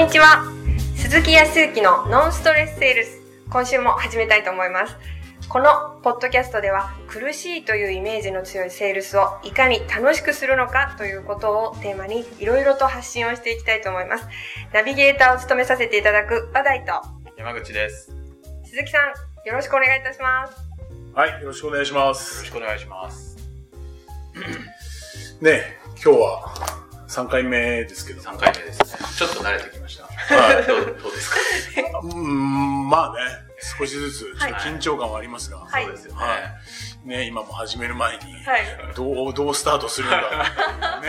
にちは鈴木康之のノンストレスセールス今週も始めたいと思いますこのポッドキャストでは苦しいというイメージの強いセールスをいかに楽しくするのかということをテーマにいろいろと発信をしていきたいと思いますナビゲーターを務めさせていただく話題と山口です。よ鈴木さんよろしくお願いいたしますはい、よろしくお願いしまろすし。くお願いします。ね、今日は3回目ですけど。3回目です。ちょっと慣れてきました。はい。どうどうですか？うーん、まあね、少しずつ、ちょっとはい。緊張感はありますが、はい。そうですよね。はい。ね、今も始める前に、はい。どう、どうスタートするんだ。ろう、ね、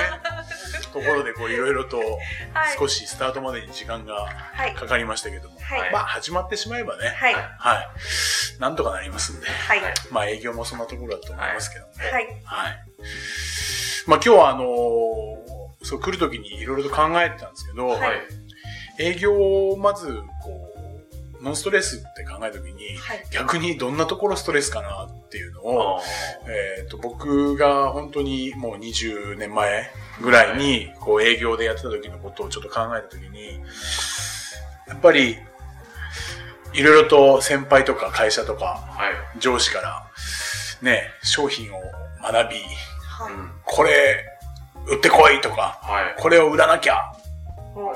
ところで、こう、いろいろと、はい。少しスタートまでに時間がはい。かかりましたけども、はい。まあ、始まってしまえばね、はい。はい、なんとかなりますんで、はい。はいまあ、営業もそんなところだと思いますけどね。はい。はい。まあ今日はあのーそう来るときにいろいろと考えてたんですけど、はいはい。営業をまずこう、ノンストレスって考えたときに、はい逆にどんなところストレスかなっていうのを、あえっ、と、僕が本当にもう20年前ぐらいに、こう営業でやってた時のことをちょっと考えた時に、やっぱり、いろいろと先輩とか会社とか。上司から、ね、商品を学び。これ、売ってこいとか、はい。これを売らなきゃ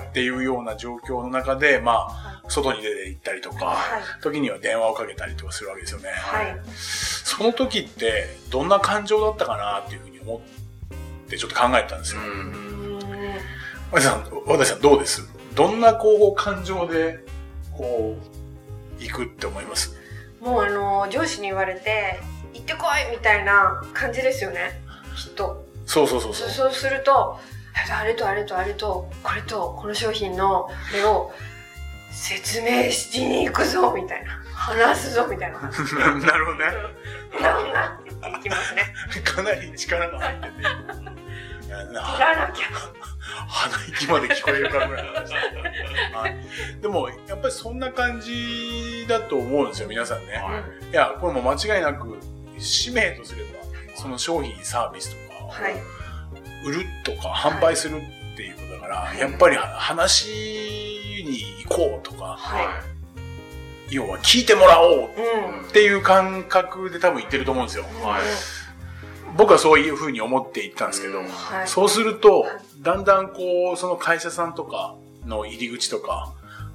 っていうような状況の中で、まあ、外に出て行ったりとか、はい。時には電話をかけたりとかするわけですよね。はい。その時って、どんな感情だったかなっていうふうに思ってちょっと考えたんですよ。和田さん、和田さんどうです？どんなこう感情で、こう、行くって思います？もうあの上司に言われて行ってこいみたいな感じですよね。きっとそうそうそうそ。そう。そうするとあれとあれとあれとこれとこの商品のこれを説明しに行くぞみたいな。話すぞみたいな。なるほどね。なんなって言っていきますね。かなり力が入ってて。いやな切らなきゃ。鼻息まで聞こえるかぐらいの話だはい。でも、やっぱりそんな感じだと思うんですよ、皆さんね。はいや、これも間違いなく、使命とすれば、その商品、サービスとか売るとか販売するっていうことだから、はい。やっぱり話に行こうとか、は要は聞いてもらおうっていう感覚で多分言ってると思うんですよ。はい。僕はそういうふうに思っていったんですけど、うん。はい。そうすると、だんだんこう、その会社さんとかの入り口とか、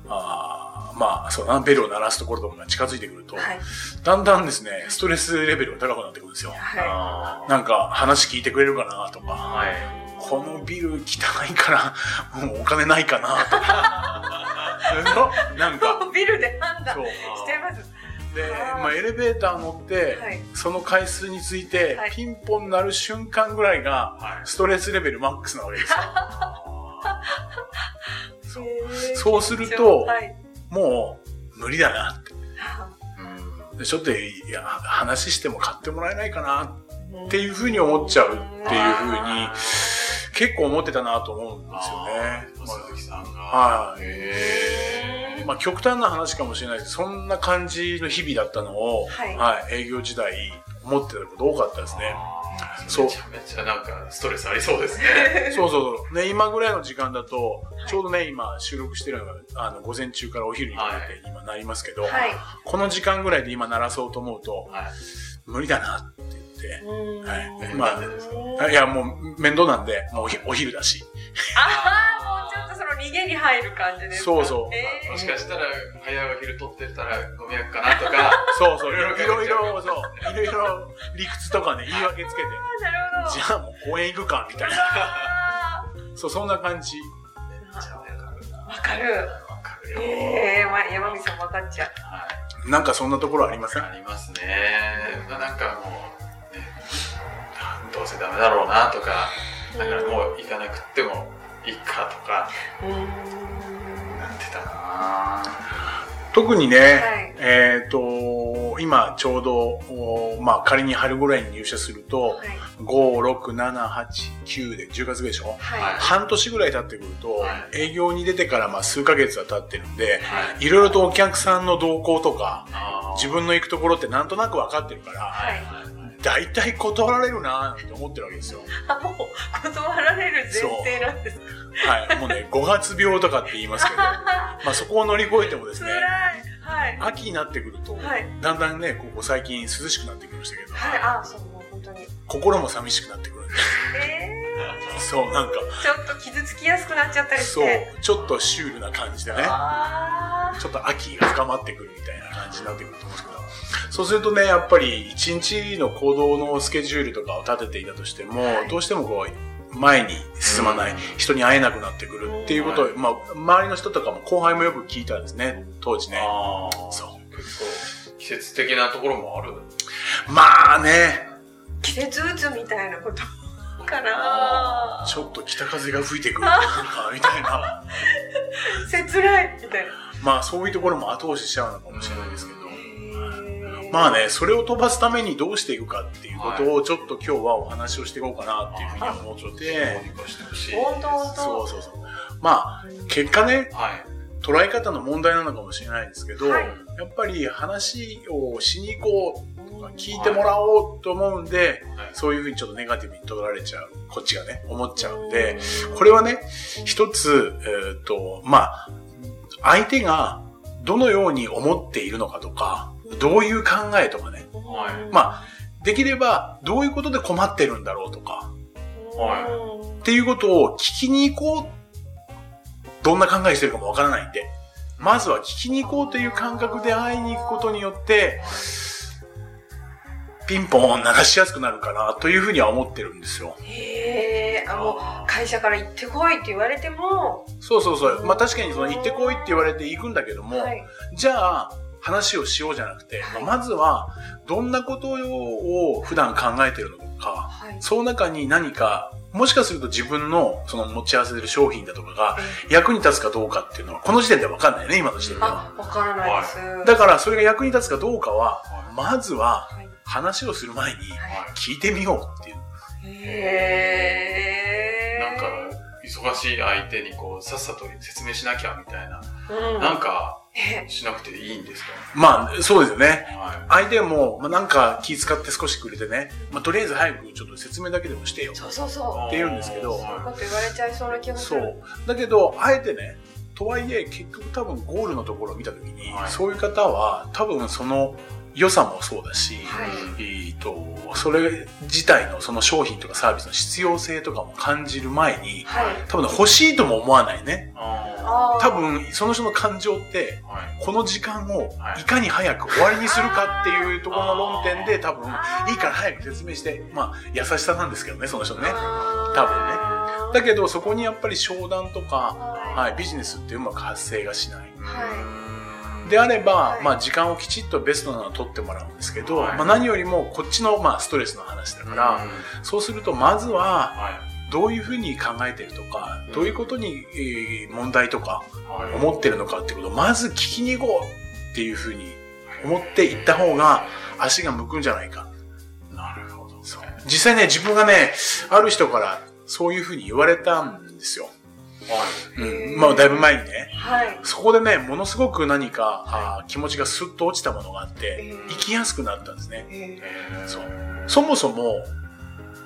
あーまあ、そうだな、ベルを鳴らすところとかが近づいてくると、はいだんだんですね、ストレスレベルが高くなってくるんですよ。はあーなんか、話聞いてくれるかなとか、はい。このビル汚いから、もうお金ないかなとか。なんか、いビルで判断そう。してますで、まあ、エレベーター乗って、はいその回数についてはい、ピンポン鳴る瞬間ぐらいが、はい。ストレスレベルマックスなわけですよ。そうするとはいもう、無理だなって。うん。でちょっと、いや、話しても買ってもらえないかなっっていうふうに思っちゃうっていうふうに、結構思ってたなと思うんですよね。鈴木さんが。はい。へまあ、極端な話かもしれないです。そんな感じの日々だったのを、はい。営業時代思ってたこと多かったですね。そうめちゃめちゃなんかストレスありそうですね。そうそうそう。ね、今ぐらいの時間だと、いちょうどね、今収録してるのが、あの、午前中からお昼にかけて今なりますけど、はいこの時間ぐらいで今鳴らそうと思うと、はい。無理だなって言って、うんはいまあいや、もう面倒なんで、もうお昼だし。逃げに入る感じですか？そうそうえーもしかしたら、早いお昼取ってたらご迷惑かなとか、そうそう、いいろいろろいろ、そう、いろいろ理屈とかね、言い訳つけて、あーなるほど。じゃあもう公園行くか、みたいな。あそう、そんな感じ。わかるわかる。わかるよ。ええー、まあ、山口さんも分かっちゃう。はい。なんかそんなところありませんありますね。まあなんかもう、ね、あどうせダメだろうなとか、だからもう行かなくってもいいかとか、うーん。なってたな特にね、はいえっ、と、今ちょうど、おまあ仮に春ぐらいに入社すると、はい。5、6、7、8、9で10月ぐらいでしょ？はい。半年ぐらい経ってくると、は営業に出てからまあ数ヶ月は経ってるんで、はい。いろいろとお客さんの動向とか、自分の行くところってなんとなく分かってるから、大体断られるなぁと思ってるわけですよ。あ、もう断られる前提なんですか？はい。もうね、5月病とかって言いますけど、まあそこを乗り越えてもですね、。はい。秋になってくると、はいだんだんね、ここ最近涼しくなってきましたけど、はい。あ、そう、もう本当に。心も寂しくなってくるんで、えそう、なんか、ー、ちょっと傷つきやすくなっちゃったりしそうて。、ちょっとシュールな感じでね、あちょっと秋が深まってくるみたいな感じになってくると思うんですけど、そうするとね、やっぱり一日の行動のスケジュールとかを立てていたとしても、はいどうしてもこう、前に進まない、うん人に会えなくなってくるっていうことを、まあ、周りの人とかも後輩もよく聞いたんですね、当時ね。ああ。そう結構、季節的なところもある？まあね、ー季節うつみたいなことかなちょっと北風が吹いてくるかみたいな。切ないみたいな。まあそういうところも後押ししちゃうのかもしれないですけど。まあね、それを飛ばすためにどうしていくかっていうことをちょっと今日はお話をしていこうかなっていうふうに思ってて、そうそうそう。まあ、結果ね、はい。捉え方の問題なのかもしれないんですけど、はい。やっぱり話をしに行こうとか聞いてもらおうと思うんで、はい。そういうふうにちょっとネガティブに取られちゃう、こっちがね、思っちゃうん。で、これはね、一つ、えっ、と、まあ、相手がどのように思っているのかとか、どういう考えとかね、はいまあ、できればどういうことで困ってるんだろうとか、はっていうことを聞きに行こう。どんな考えしてるかもわからないんで、まずは聞きに行こうという感覚で会いに行くことによって、ピンポン鳴らしやすくなるかなというふうには思ってるんですよ。へえ、あ、もう会社から行ってこいって言われても、そうそうそう。まあ確かにその行ってこいって言われて行くんだけども、はい。じゃあ話をしようじゃなくて、まあまずはどんなことを普段考えてるのか、はい。その中に何か、もしかすると自分のその持ち合わせてる商品だとかが役に立つかどうかっていうのはこの時点では分かんないよね、今の時点では。あ、わからないです。だからそれが役に立つかどうかは、まずははい。話をする前には聞いてみようっていう。へえ。なんか、忙しい相手にこう、さっさと説明しなきゃみたいな。うん、なんか、え しなくていいんですか？まあ、そうですよね。は相手も、まあ、なんか気遣って少しくれてね、まあ、とりあえず早くちょっと説明だけでもしてよ。そうそうそう。って言うんですけどそういうこと言われちゃいそうな気がする。そう。だけど、あえてね、とはいえ、結局多分ゴールのところを見たときに、はいそういう方は多分その良さもそうだし、はいえーと、それ自体のその商品とかサービスの必要性とかも感じる前に、はい。多分欲しいとも思わないね。多、分、その人の感情って、あ。はい。この時間をはいいかに早く終わりにするかっていうところの論点で多分、いいから早く説明して、まあ、優しさなんですけどね、その人のね。多分だけど、そこにやっぱり商談とか、ははい、ビジネスってうまく発生がしない。はであれば、はいまあ時間をきちっとベストなのを取ってもらうんですけど、はいまあ何よりもこっちのまあストレスの話だから、そうするとまずははい。どういうふうに考えてるとか、どういうことに、えー問題とかはい。思ってるのかってことをまず聞きに行こうっていうふうに思っていった方が足が向くんじゃないか。なるほど。そう実際ね、自分がね、ある人からそういうふうに言われたんですよ。はい。うん。まあだいぶ前にね。はい。そこでね、ものすごく何か、あー気持ちがスッと落ちたものがあってえ、ー生きやすくなったんですね。ええーそうそもそも、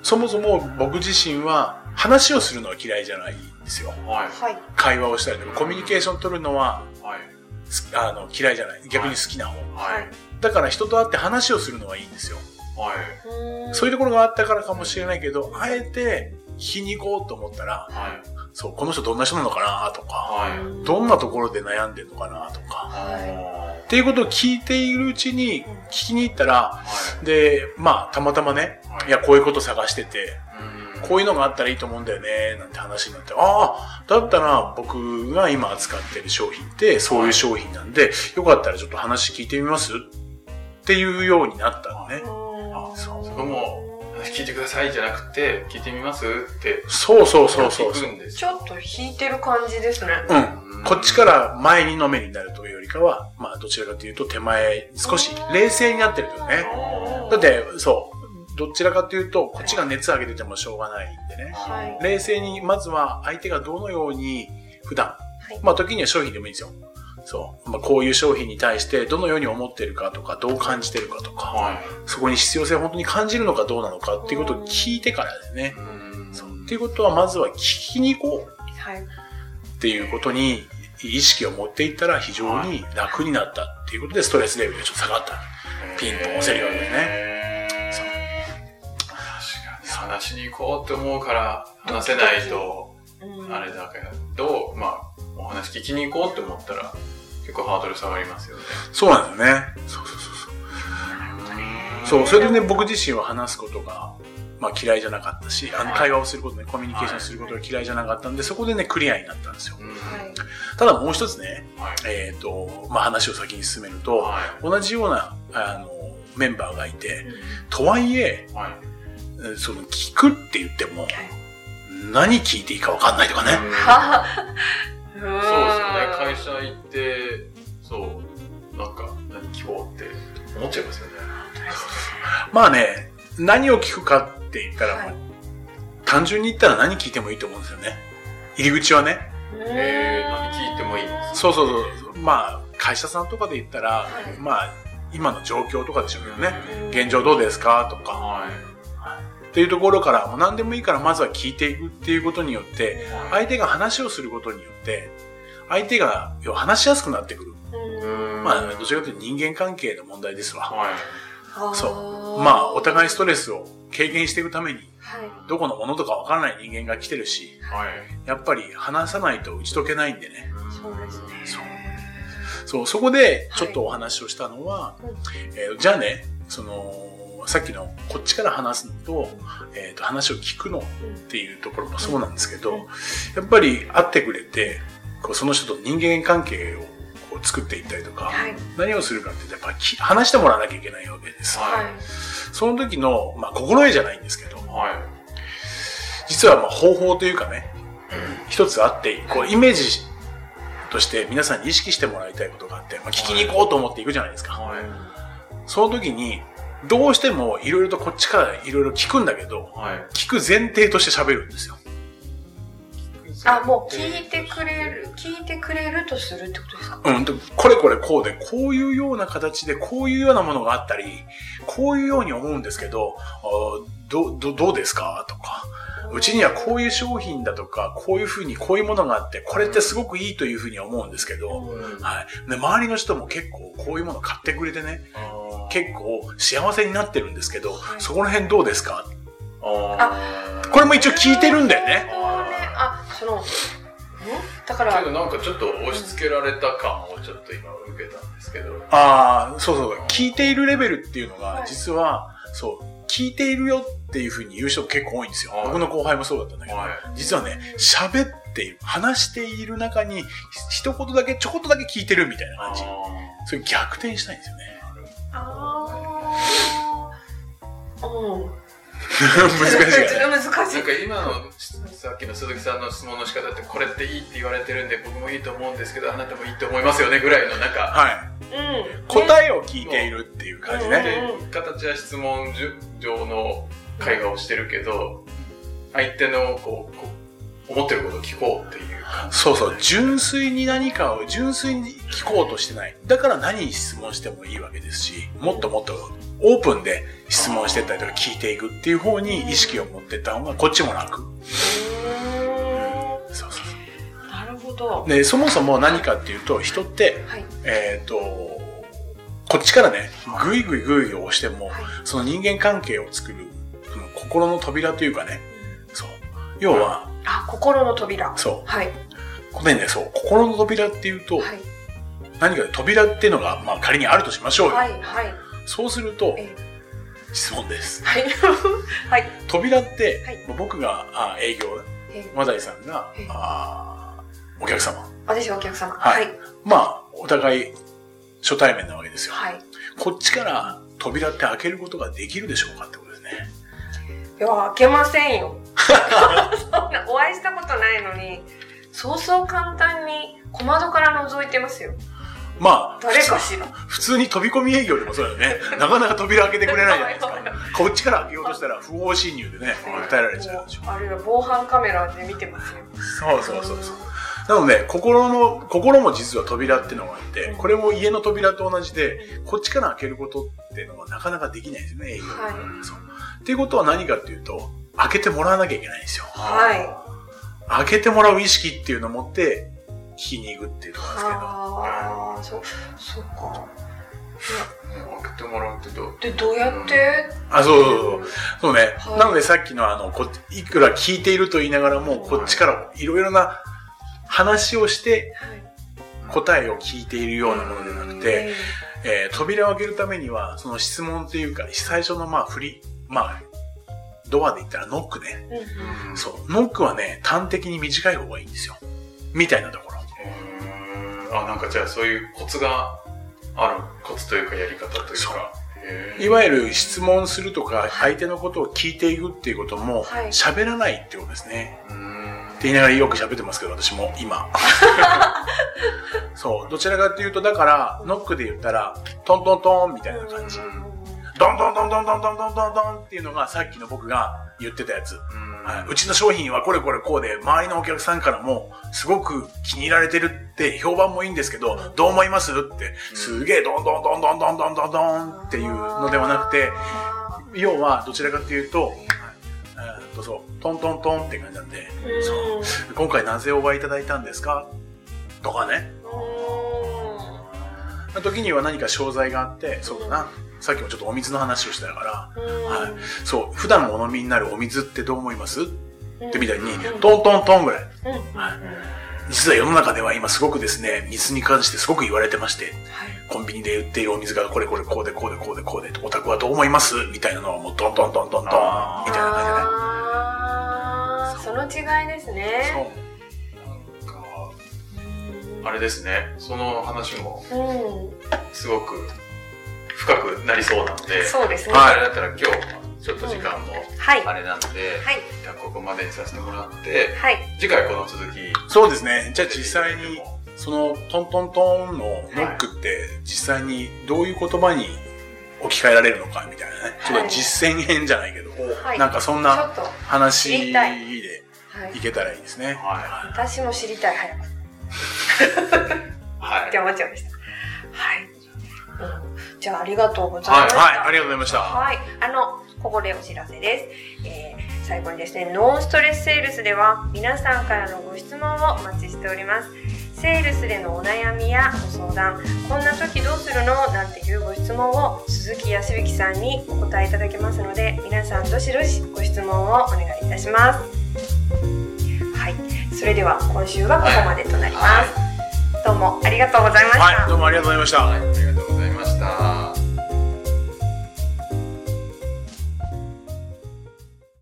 そもそも僕自身は話をするのは嫌いじゃないんですよ。はい。ーはい。会話をしたりとか、コミュニケーション取るのははい。すあの嫌いじゃない。逆に好きな方。はい。だから人と会って話をするのはいいんですよ。はい。そういうところがあったからかもしれないけど、あえて聞きに行こうと思ったら、はい。そう、この人どんな人なのかなとか、はい。どんなところで悩んでるのかなとか、はっていうことを聞いているうちに聞きに行ったら、い。で、まあ、たまたまね、はい。いや、こういうこと探してて、うん。こういうのがあったらいいと思うんだよね、なんて話になって、ああ、だったら僕が今扱ってる商品ってそういう商品なんで、よかったらちょっと話聞いてみます？っていうようになったのね。あそう。そこも話聞いてくださいじゃなくて、聞いてみますって。そうそうそうそう聞くんですちょっと引いてる感じですね。うん。こっちから前にのめりになるというよりかは、まあどちらかというと手前、少し冷静になってるというね。だって、そう、どちらかというと、こっちが熱上げててもしょうがないんでね。はい。冷静に、まずは相手がどのように普段、いまあ時には商品でもいいんですよ。そう。まあ、こういう商品に対してどのように思ってるかとか、どう感じてるかとか、はそこに必要性を本当に感じるのかどうなのかっていうことを聞いてからですねそう。っていうことは、まずは聞きに行こうはい。っていうことに意識を持っていったら非常に楽になったっていうことでストレスレベルがちょっと下がった。ピンと押せるようにね。話しに行こうって思うから話せないと、うんあれだけど、まあ、お話聞きに行こうって思ったら、結構ハードル下がりますよね。そうなんだよね。そうそうそうそう。そう、それでね、僕自身は話すことが、まあ嫌いじゃなかったし、あのはい会話をすることね、コミュニケーションすることが嫌いじゃなかったんで、そこでね、クリアになったんですよ。ただもう一つね、はい。えっ、と、まあ話を先に進めると、は同じような、あの、メンバーがいて、とはいえ、い。はい。えその、聞くって言っても、何聞いていいか分かんないとかね。そうですよね。会社行って、そう、なんか、何聞こうって思っちゃいますよね。まあね、何を聞くかって言ったら、はい単純に言ったら何聞いてもいいと思うんですよね。入り口はね。えー、何聞いてもいいんですそうそうそう。まあ、会社さんとかで言ったら、はいまあ、今の状況とかでしょうけどね。うん現状どうですか？とか。はっていうところから、もう何でもいいからまずは聞いていくっていうことによって、い。相手が話をすることによって、相手が話しやすくなってくる。うんまあ、どちらかというと人間関係の問題ですわ。はい。そう。まあ、お互いストレスを軽減していくために、はい。どこのものとかわからない人間が来てるし、はい。やっぱり話さないと打ち解けないんでね。そうですね。そうそう、そこでちょっとお話をしたのは、うんえーじゃあね、その、さっきのこっちから話すのと、えっ、と、話を聞くのっていうところもそうなんですけど、うんやっぱり会ってくれて、こうその人と人間関係をこう作っていったりとか、はい。何をするかってやっぱ話してもらわなきゃいけないわけです。はい。その時の、まあ、心得じゃないんですけど、はい。実はまあ方法というかね、一つあって、こうイメージとして皆さんに意識してもらいたいことがあって、まあ、聞きに行こうと思って行くじゃないですか。はい。その時に、どうしてもいろいろとこっちからいろいろ聞くんだけど、はい。聞く前提として喋るんですよ。あ、もう聞いてくれる、聞いてくれるとするってことですか？うんと、これこれこうで、こういうような形で、こういうようなものがあったり、こういうように思うんですけど、ど、ど、どうですか？とか、うちにはこういう商品だとか、こういうふうにこういうものがあって、これってすごくいいというふうに思うんですけど、はい。で、周りの人も結構こういうもの買ってくれてね、結構幸せになってるんですけど、はいそこら辺どうですか？あこれも一応聞いてるんだよね。あ、その、ん？だから、けどなんかちょっと押し付けられた感をちょっと今受けたんですけど。ああ、そうそう。聞いているレベルっていうのがはい、実は、そう、聞いているよっていうふうに言う人も結構多いんですよ。はい僕の後輩もそうだったんだけど、はい。実はね、喋っている、話している中に、ひ一言だけ、ちょこっとだけ聞いてるみたいな感じ。それ逆転したいんですよね。うん。難しい。難しいなん。か今のさっきの鈴木さんの質問の仕方ってこれっていいって言われてるんで僕もいいと思うんですけどあなたもいいと思いますよねぐらいのなんかはい。うん。答えを聞いているっていう感じね。うんで形は質問上の会話をしてるけど相手のこうこう思ってることを聞こうっていう感じそうそう。純粋に何かを純粋に聞こうとしてない。だから何に質問してもいいわけですし、もっともっとオープンで質問してったりとか聞いていくっていう方に意識を持ってった方がこっちも楽。なるほどう。。で、そもそも何かっていうと、人って、はい。えっ、と、こっちからね、ぐいぐいぐい押しても、はい。その人間関係を作る、その心の扉というかね、そう。要は、あ、心の扉。そう。はい。ここでね、そう、心の扉っていうと、はい。何か扉っていうのが、まあ仮にあるとしましょうよ。はい。はい。そうするとえ、質問です。はい。はい。扉って、はい僕があ営業、えマダイさんがええあお客様。私はお客様。ははいい。まあ、お互い初対面なわけですよ。はい。こっちから扉って開けることができるでしょうかってことですね。いや、開けませんよ。そんな、お会いしたことないのに、そうそう簡単に小窓から覗いてますよ。まあ、誰かしら。普通に飛び込み営業でもそうだよね。なかなか扉開けてくれないじゃないですか。こっちから開けようとしたら不法侵入でね、訴えられちゃうでしょ。あるいは防犯カメラで見てますよ。そうそうそうそう。なので、心の、心も実は扉っていうのがあって、これも家の扉と同じで、こっちから開けることっていうのはなかなかできないですよね、営業はいそう。っていうことは何かっていうと、開けてもらわなきゃいけないんですよ。はい。開けてもらう意識っていうのを持って、聞きに行くっていうとこですけど。ああ、そう、そうか。開けてもらうってどう？で、どうやって、あ、そうそうそう。そうね。はいなのでさっきのあの、こいくら聞いていると言いながらも、こっちからいろいろな話をして答えを聞いているようなものではなくて、えー扉を開けるためには、その質問っていうか、最初のまあ振り、まあ、ドアで言ったらノックね。うんうんそう。ノックはね、端的に短い方がいいんですよ。みたいなところ。あ、なんかじゃあそういうコツがある、コツというかやり方というか。いわゆる質問するとか、相手のことを聞いていくっていうこともはい、喋らないってことですね。って言いながらよく喋ってますけど、私も今。そう。どちらかっていうと、だから、ノックで言ったら、トントントンみたいな感じ。ドンドンドンドンドンドンドンドンドンっていうのがさっきの僕が言ってたやつ。うんはい。うちの商品はこれこれこうで、周りのお客さんからもすごく気に入られてるって評判もいいんですけど、どう思いますって、すげえドンドンドンドンドンドンドンドンっていうのではなくて、要はどちらかっていうと、とそう、トントントンって感じなんで、そう。今回なぜお会いいただいたんですか？とかね。の時には何か商材があって、そうだな。さっきもちょっとお水の話をしたから、はい。そう、普段お飲みになるお水ってどう思います？ってみたいに、トントントンぐらい。はい。実は世の中では今すごくですね、水に関してすごく言われてまして、コンビニで売っているお水がこれこれこうでこうでこうでこうで、お宅はどう思います？みたいなのはもうトントントントントン、みたいな感じでね。その違いですね。そう。あれですね、その話もうん。すごく深くなりそうなので、そうですね。はあれだったら今日、ちょっと時間もはい。あれなので、はい。一旦ここまでにさせてもらって、はい。次回この続き、そうですね。じゃあ実際に、そのトントントンのノックって実際にどういう言葉に置き換えられるのかみたいなね。ちょっと実践編じゃないけど、はい。なんかそんな話でいいい。けたらいいですね。は私も知りたい、早く。はいって。思っちゃいました。はい。うんじゃあ、ありがとうございました。はい、ありがとうございました。はい。あの、ここでお知らせです。えー最後にですね、ノンストレスセールスでは皆さんからのご質問をお待ちしております。セールスでのお悩みやご相談、こんな時どうするの？なんていうご質問を鈴木康之さんにお答えいただけますので、皆さんどしどしご質問をお願いいたします。はい。それでは今週はここまでとなります。はどうもありがとうございました。はい、どうもありがとうございました。はい、ありがとうございました。